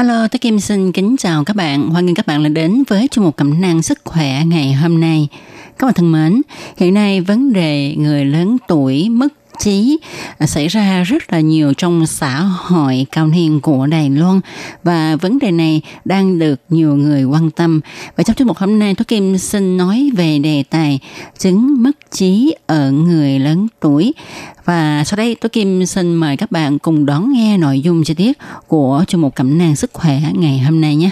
Hello, tôi Kim xin kính chào các bạn. Hoan nghênh các bạn đã đến với chương mục cẩm năng sức khỏe ngày hôm nay. Các bạn thân mến, hiện nay vấn đề người lớn tuổi mất trí à, xảy ra rất là nhiều trong xã hội cao niên của Đài Loan và vấn đề này đang được nhiều người quan tâm. Và trong chương mục hôm nay, tôi Kim xin nói về đề tài chứng mất trí ở người lớn tuổi. Và sau đây tôi Kim xin mời các bạn cùng đón nghe nội dung chi tiết của chương mục cẩm nang sức khỏe ngày hôm nay nhé.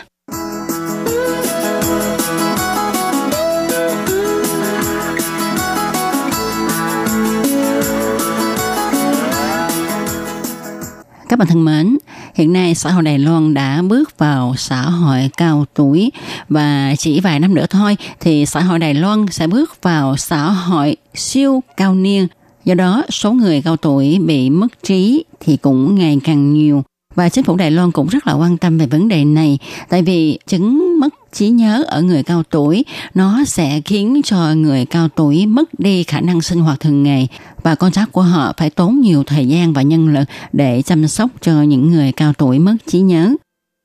Các bạn thân mến, hiện nay xã hội Đài Loan đã bước vào xã hội cao tuổi và chỉ vài năm nữa thôi thì xã hội Đài Loan sẽ bước vào xã hội siêu cao niên. Do đó, số người cao tuổi bị mất trí thì cũng ngày càng nhiều. Và chính phủ Đài Loan cũng rất là quan tâm về vấn đề này tại vì chứng mất trí nhớ ở người cao tuổi nó sẽ khiến cho người cao tuổi mất đi khả năng sinh hoạt thường ngày và con cháu của họ phải tốn nhiều thời gian và nhân lực để chăm sóc cho những người cao tuổi mất trí nhớ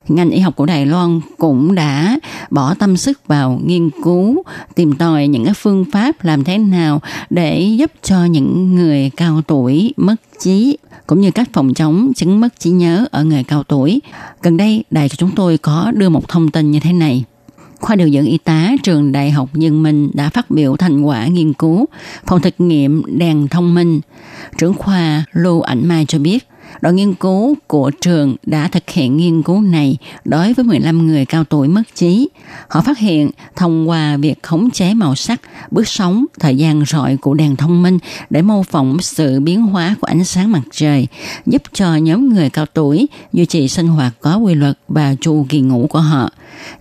ngành y học của Đài Loan cũng đã bỏ tâm sức vào nghiên cứu tìm tòi những cái phương pháp làm thế nào để giúp cho những người cao tuổi mất trí cũng như cách phòng chống chứng mất trí nhớ ở người cao tuổi. Gần đây, đài của chúng tôi có đưa một thông tin như thế này. Khoa điều dưỡng y tá trường Đại học Nhân Minh đã phát biểu thành quả nghiên cứu phòng thực nghiệm đèn thông minh. Trưởng khoa Lưu Ảnh Mai cho biết, Đội nghiên cứu của trường đã thực hiện nghiên cứu này đối với 15 người cao tuổi mất trí. Họ phát hiện thông qua việc khống chế màu sắc, bước sóng, thời gian rọi của đèn thông minh để mô phỏng sự biến hóa của ánh sáng mặt trời, giúp cho nhóm người cao tuổi duy trì sinh hoạt có quy luật và chu kỳ ngủ của họ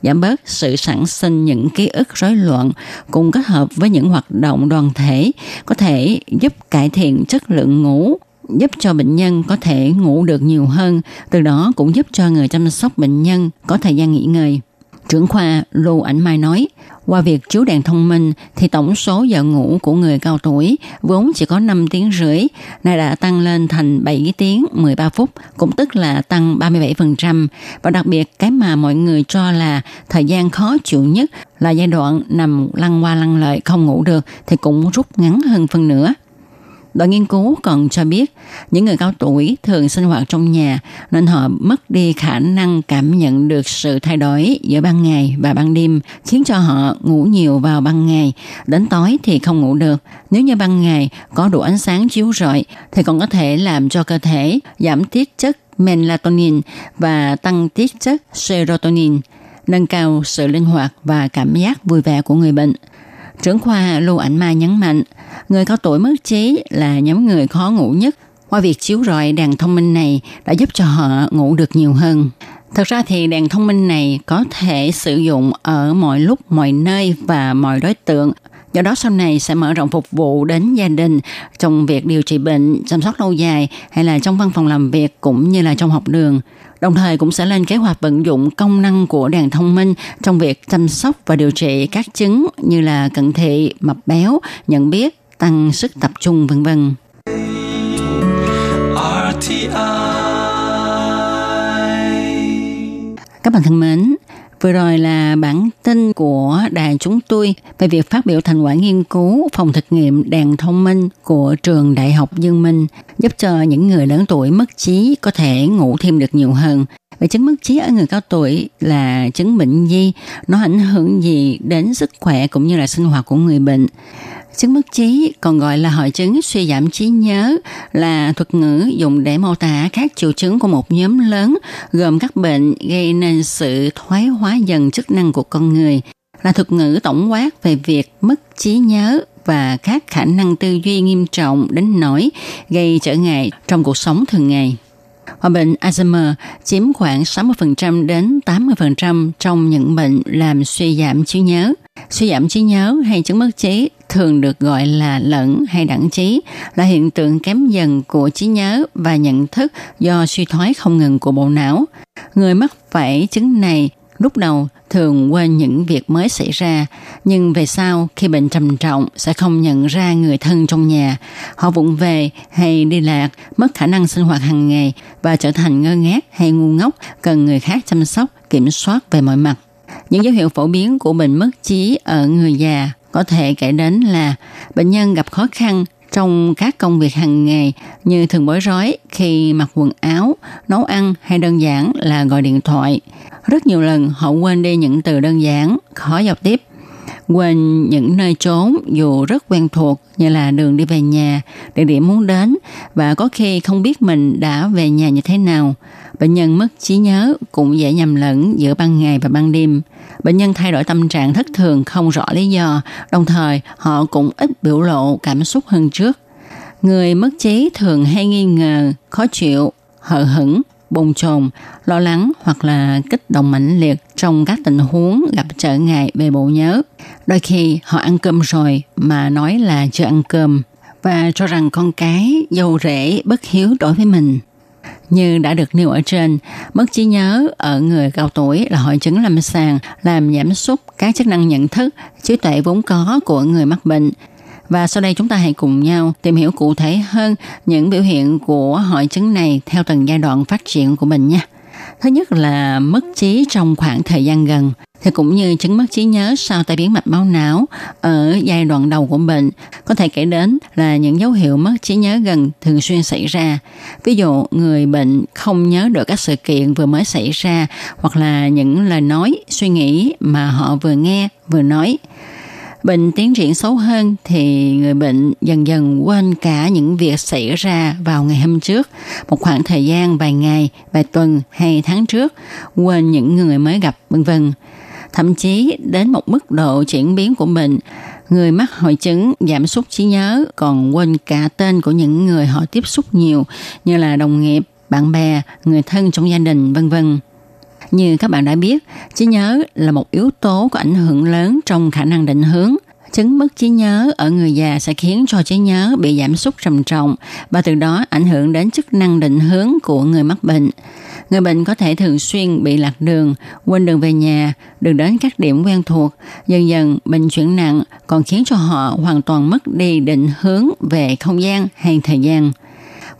giảm bớt sự sản sinh những ký ức rối loạn cùng kết hợp với những hoạt động đoàn thể có thể giúp cải thiện chất lượng ngủ giúp cho bệnh nhân có thể ngủ được nhiều hơn, từ đó cũng giúp cho người chăm sóc bệnh nhân có thời gian nghỉ ngơi. Trưởng khoa Lưu Ảnh Mai nói, qua việc chiếu đèn thông minh thì tổng số giờ ngủ của người cao tuổi vốn chỉ có 5 tiếng rưỡi, nay đã tăng lên thành 7 tiếng 13 phút, cũng tức là tăng 37%. Và đặc biệt cái mà mọi người cho là thời gian khó chịu nhất là giai đoạn nằm lăn qua lăn lại không ngủ được thì cũng rút ngắn hơn phân nửa. Đội nghiên cứu còn cho biết, những người cao tuổi thường sinh hoạt trong nhà nên họ mất đi khả năng cảm nhận được sự thay đổi giữa ban ngày và ban đêm, khiến cho họ ngủ nhiều vào ban ngày đến tối thì không ngủ được. Nếu như ban ngày có đủ ánh sáng chiếu rọi, thì còn có thể làm cho cơ thể giảm tiết chất melatonin và tăng tiết chất serotonin, nâng cao sự linh hoạt và cảm giác vui vẻ của người bệnh. Trưởng khoa Lưu Ảnh Mai nhấn mạnh, người cao tuổi mất trí là nhóm người khó ngủ nhất. Qua việc chiếu rọi đèn thông minh này đã giúp cho họ ngủ được nhiều hơn. Thật ra thì đèn thông minh này có thể sử dụng ở mọi lúc, mọi nơi và mọi đối tượng. Do đó sau này sẽ mở rộng phục vụ đến gia đình trong việc điều trị bệnh, chăm sóc lâu dài hay là trong văn phòng làm việc cũng như là trong học đường. Đồng thời cũng sẽ lên kế hoạch vận dụng công năng của đèn thông minh trong việc chăm sóc và điều trị các chứng như là cận thị, mập béo, nhận biết, tăng sức tập trung vân vân. Các bạn thân mến, Vừa rồi là bản tin của đài chúng tôi về việc phát biểu thành quả nghiên cứu phòng thực nghiệm đèn thông minh của trường Đại học Dương Minh, giúp cho những người lớn tuổi mất trí có thể ngủ thêm được nhiều hơn. về chứng mất trí ở người cao tuổi là chứng bệnh gì? Nó ảnh hưởng gì đến sức khỏe cũng như là sinh hoạt của người bệnh? Chứng mất trí còn gọi là hội chứng suy giảm trí nhớ là thuật ngữ dùng để mô tả các triệu chứng của một nhóm lớn, gồm các bệnh gây nên sự thoái hóa dần chức năng của con người, là thuật ngữ tổng quát về việc mất trí nhớ và các khả năng tư duy nghiêm trọng đến nỗi gây trở ngại trong cuộc sống thường ngày. Và bệnh Alzheimer chiếm khoảng 60% đến 80% trong những bệnh làm suy giảm trí nhớ. Suy giảm trí nhớ hay chứng mất trí thường được gọi là lẫn hay đẳng trí là hiện tượng kém dần của trí nhớ và nhận thức do suy thoái không ngừng của bộ não. Người mắc phải chứng này lúc đầu thường quên những việc mới xảy ra, nhưng về sau khi bệnh trầm trọng sẽ không nhận ra người thân trong nhà. Họ vụng về hay đi lạc, mất khả năng sinh hoạt hàng ngày và trở thành ngơ ngác hay ngu ngốc, cần người khác chăm sóc, kiểm soát về mọi mặt. Những dấu hiệu phổ biến của bệnh mất trí ở người già có thể kể đến là bệnh nhân gặp khó khăn trong các công việc hàng ngày như thường bối rối khi mặc quần áo, nấu ăn hay đơn giản là gọi điện thoại. Rất nhiều lần họ quên đi những từ đơn giản, khó giao tiếp. Quên những nơi trốn dù rất quen thuộc như là đường đi về nhà, địa điểm muốn đến và có khi không biết mình đã về nhà như thế nào. Bệnh nhân mất trí nhớ cũng dễ nhầm lẫn giữa ban ngày và ban đêm. Bệnh nhân thay đổi tâm trạng thất thường không rõ lý do, đồng thời họ cũng ít biểu lộ cảm xúc hơn trước. Người mất trí thường hay nghi ngờ, khó chịu, hờ hững, bồn chồn, lo lắng hoặc là kích động mãnh liệt trong các tình huống gặp trở ngại về bộ nhớ. Đôi khi họ ăn cơm rồi mà nói là chưa ăn cơm và cho rằng con cái dâu rể bất hiếu đối với mình. Như đã được nêu ở trên, mất trí nhớ ở người cao tuổi là hội chứng lâm sàng làm giảm sút các chức năng nhận thức, trí tuệ vốn có của người mắc bệnh. Và sau đây chúng ta hãy cùng nhau tìm hiểu cụ thể hơn những biểu hiện của hội chứng này theo từng giai đoạn phát triển của bệnh nha. Thứ nhất là mất trí trong khoảng thời gian gần thì cũng như chứng mất trí nhớ sau tai biến mạch máu não ở giai đoạn đầu của bệnh có thể kể đến là những dấu hiệu mất trí nhớ gần thường xuyên xảy ra ví dụ người bệnh không nhớ được các sự kiện vừa mới xảy ra hoặc là những lời nói suy nghĩ mà họ vừa nghe vừa nói bệnh tiến triển xấu hơn thì người bệnh dần dần quên cả những việc xảy ra vào ngày hôm trước, một khoảng thời gian vài ngày, vài tuần hay tháng trước, quên những người mới gặp, vân vân. Thậm chí đến một mức độ chuyển biến của mình người mắc hội chứng giảm sút trí nhớ còn quên cả tên của những người họ tiếp xúc nhiều như là đồng nghiệp, bạn bè, người thân trong gia đình, vân vân. Như các bạn đã biết, trí nhớ là một yếu tố có ảnh hưởng lớn trong khả năng định hướng. Chứng mất trí nhớ ở người già sẽ khiến cho trí nhớ bị giảm sút trầm trọng và từ đó ảnh hưởng đến chức năng định hướng của người mắc bệnh. Người bệnh có thể thường xuyên bị lạc đường, quên đường về nhà, đường đến các điểm quen thuộc. Dần dần bệnh chuyển nặng còn khiến cho họ hoàn toàn mất đi định hướng về không gian hay thời gian.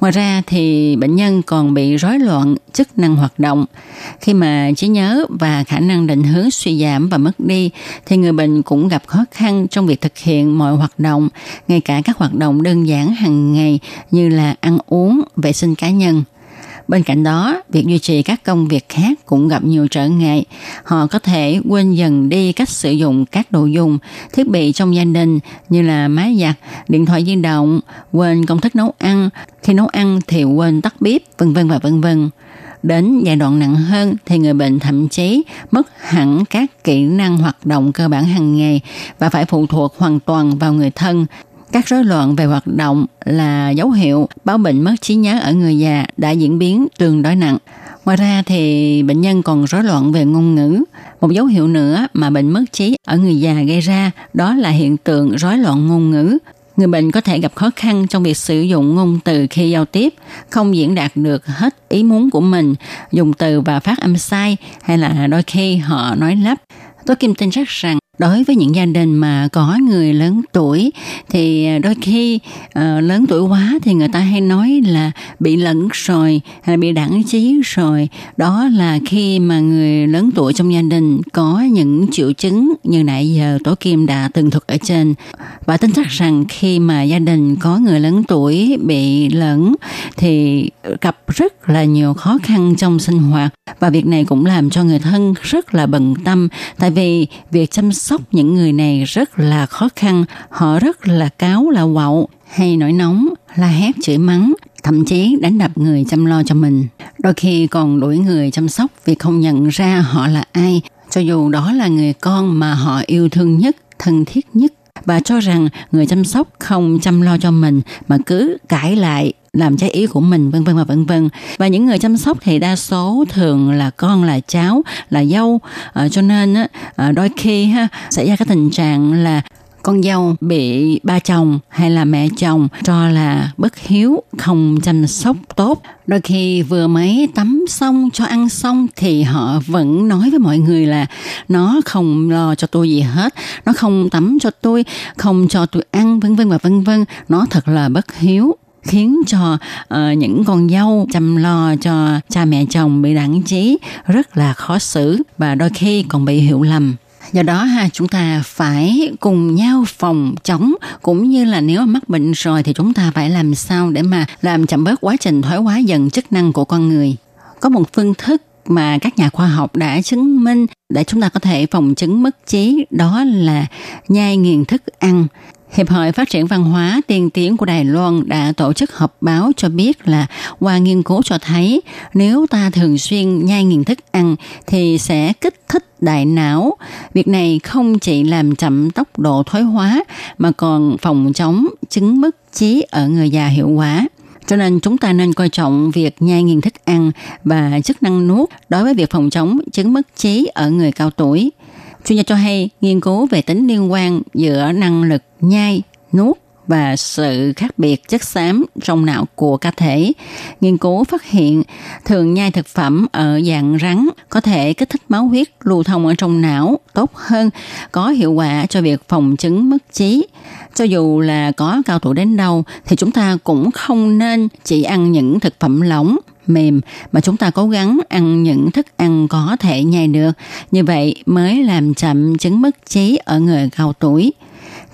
Ngoài ra thì bệnh nhân còn bị rối loạn chức năng hoạt động. Khi mà trí nhớ và khả năng định hướng suy giảm và mất đi thì người bệnh cũng gặp khó khăn trong việc thực hiện mọi hoạt động, ngay cả các hoạt động đơn giản hàng ngày như là ăn uống, vệ sinh cá nhân. Bên cạnh đó, việc duy trì các công việc khác cũng gặp nhiều trở ngại. Họ có thể quên dần đi cách sử dụng các đồ dùng, thiết bị trong gia đình như là máy giặt, điện thoại di động, quên công thức nấu ăn. Khi nấu ăn thì quên tắt bếp, vân vân và vân vân. Đến giai đoạn nặng hơn thì người bệnh thậm chí mất hẳn các kỹ năng hoạt động cơ bản hàng ngày và phải phụ thuộc hoàn toàn vào người thân các rối loạn về hoạt động là dấu hiệu báo bệnh mất trí nhớ ở người già đã diễn biến tương đối nặng. Ngoài ra thì bệnh nhân còn rối loạn về ngôn ngữ. Một dấu hiệu nữa mà bệnh mất trí ở người già gây ra đó là hiện tượng rối loạn ngôn ngữ. Người bệnh có thể gặp khó khăn trong việc sử dụng ngôn từ khi giao tiếp, không diễn đạt được hết ý muốn của mình, dùng từ và phát âm sai hay là đôi khi họ nói lắp. Tôi Kim tin chắc rằng đối với những gia đình mà có người lớn tuổi thì à, đôi khi uh, lớn tuổi quá thì người ta hay nói là bị lẫn rồi hay bị đẳng trí rồi đó là khi mà người lớn tuổi trong gia đình có những triệu chứng như nãy giờ tổ kim đã từng thuật ở trên. Và tin chắc rằng khi mà gia đình có người lớn tuổi bị lẫn thì gặp rất là nhiều khó khăn trong sinh hoạt. Và việc này cũng làm cho người thân rất là bận tâm tại vì việc chăm sóc sóc những người này rất là khó khăn, họ rất là cáo là quậu, hay nổi nóng, la hét chửi mắng, thậm chí đánh đập người chăm lo cho mình. Đôi khi còn đuổi người chăm sóc vì không nhận ra họ là ai, cho dù đó là người con mà họ yêu thương nhất, thân thiết nhất. và cho rằng người chăm sóc không chăm lo cho mình mà cứ cãi lại làm trái ý của mình vân vân và vân vân. Và những người chăm sóc thì đa số thường là con là cháu là dâu. À, cho nên à, đôi khi ha, xảy ra cái tình trạng là con dâu bị ba chồng hay là mẹ chồng cho là bất hiếu không chăm sóc tốt. Đôi khi vừa mới tắm xong cho ăn xong thì họ vẫn nói với mọi người là nó không lo cho tôi gì hết nó không tắm cho tôi không cho tôi ăn vân vân và vân vân. Nó thật là bất hiếu khiến cho uh, những con dâu chăm lo cho cha mẹ chồng bị đẳng trí rất là khó xử và đôi khi còn bị hiểu lầm. Do đó ha chúng ta phải cùng nhau phòng chống cũng như là nếu mắc bệnh rồi thì chúng ta phải làm sao để mà làm chậm bớt quá trình thoái hóa dần chức năng của con người. Có một phương thức mà các nhà khoa học đã chứng minh để chúng ta có thể phòng chứng mất trí đó là nhai nghiền thức ăn. Hiệp hội Phát triển Văn hóa tiên tiến của Đài Loan đã tổ chức họp báo cho biết là qua nghiên cứu cho thấy nếu ta thường xuyên nhai nghiền thức ăn thì sẽ kích thích đại não. Việc này không chỉ làm chậm tốc độ thoái hóa mà còn phòng chống chứng mất trí ở người già hiệu quả. Cho nên chúng ta nên coi trọng việc nhai nghiền thức ăn và chức năng nuốt đối với việc phòng chống chứng mất trí ở người cao tuổi. Chuyên gia cho hay nghiên cứu về tính liên quan giữa năng lực nhai, nuốt và sự khác biệt chất xám trong não của cá thể. Nghiên cứu phát hiện thường nhai thực phẩm ở dạng rắn có thể kích thích máu huyết lưu thông ở trong não tốt hơn, có hiệu quả cho việc phòng chứng mất trí. Cho dù là có cao tuổi đến đâu thì chúng ta cũng không nên chỉ ăn những thực phẩm lỏng mềm mà chúng ta cố gắng ăn những thức ăn có thể nhai được. Như vậy mới làm chậm chứng mất trí ở người cao tuổi.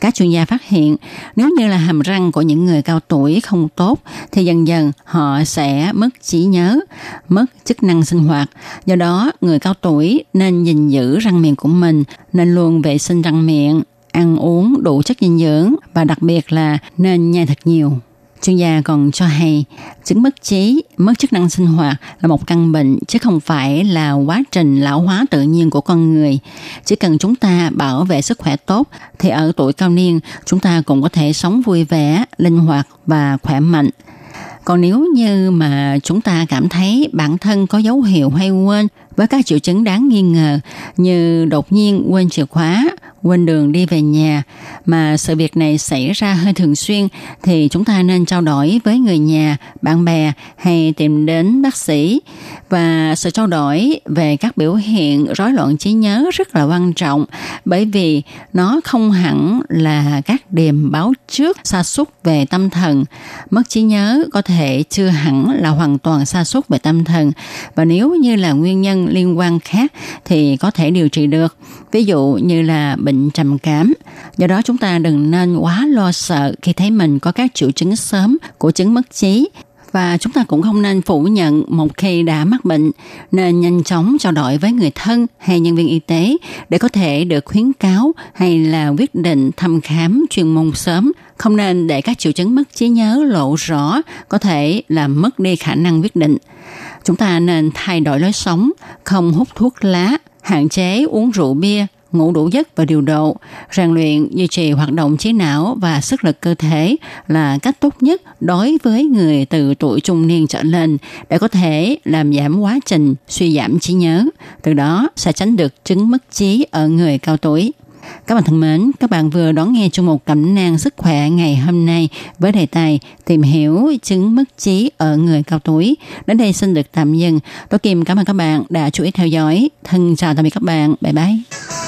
Các chuyên gia phát hiện nếu như là hàm răng của những người cao tuổi không tốt thì dần dần họ sẽ mất trí nhớ, mất chức năng sinh hoạt. Do đó, người cao tuổi nên gìn giữ răng miệng của mình, nên luôn vệ sinh răng miệng, ăn uống đủ chất dinh dưỡng và đặc biệt là nên nhai thật nhiều. Chuyên gia còn cho hay, chứng mất trí, mất chức năng sinh hoạt là một căn bệnh chứ không phải là quá trình lão hóa tự nhiên của con người. Chỉ cần chúng ta bảo vệ sức khỏe tốt thì ở tuổi cao niên chúng ta cũng có thể sống vui vẻ, linh hoạt và khỏe mạnh. Còn nếu như mà chúng ta cảm thấy bản thân có dấu hiệu hay quên với các triệu chứng đáng nghi ngờ như đột nhiên quên chìa khóa, quên đường đi về nhà mà sự việc này xảy ra hơi thường xuyên thì chúng ta nên trao đổi với người nhà, bạn bè hay tìm đến bác sĩ và sự trao đổi về các biểu hiện rối loạn trí nhớ rất là quan trọng bởi vì nó không hẳn là các điềm báo trước sa sút về tâm thần. Mất trí nhớ có thể chưa hẳn là hoàn toàn sa sút về tâm thần và nếu như là nguyên nhân liên quan khác thì có thể điều trị được. Ví dụ như là bệnh trầm cảm. Do đó chúng ta đừng nên quá lo sợ khi thấy mình có các triệu chứng sớm của chứng mất trí. Và chúng ta cũng không nên phủ nhận một khi đã mắc bệnh, nên nhanh chóng trao đổi với người thân hay nhân viên y tế để có thể được khuyến cáo hay là quyết định thăm khám chuyên môn sớm. Không nên để các triệu chứng mất trí nhớ lộ rõ, có thể làm mất đi khả năng quyết định. Chúng ta nên thay đổi lối sống, không hút thuốc lá, hạn chế uống rượu bia ngủ đủ giấc và điều độ, rèn luyện, duy trì hoạt động trí não và sức lực cơ thể là cách tốt nhất đối với người từ tuổi trung niên trở lên để có thể làm giảm quá trình suy giảm trí nhớ, từ đó sẽ tránh được chứng mất trí ở người cao tuổi. Các bạn thân mến, các bạn vừa đón nghe trong một cẩm nang sức khỏe ngày hôm nay với đề tài tìm hiểu chứng mất trí ở người cao tuổi. Đến đây xin được tạm dừng. Tôi Kim cảm ơn các bạn đã chú ý theo dõi. Thân chào tạm biệt các bạn. Bye bye.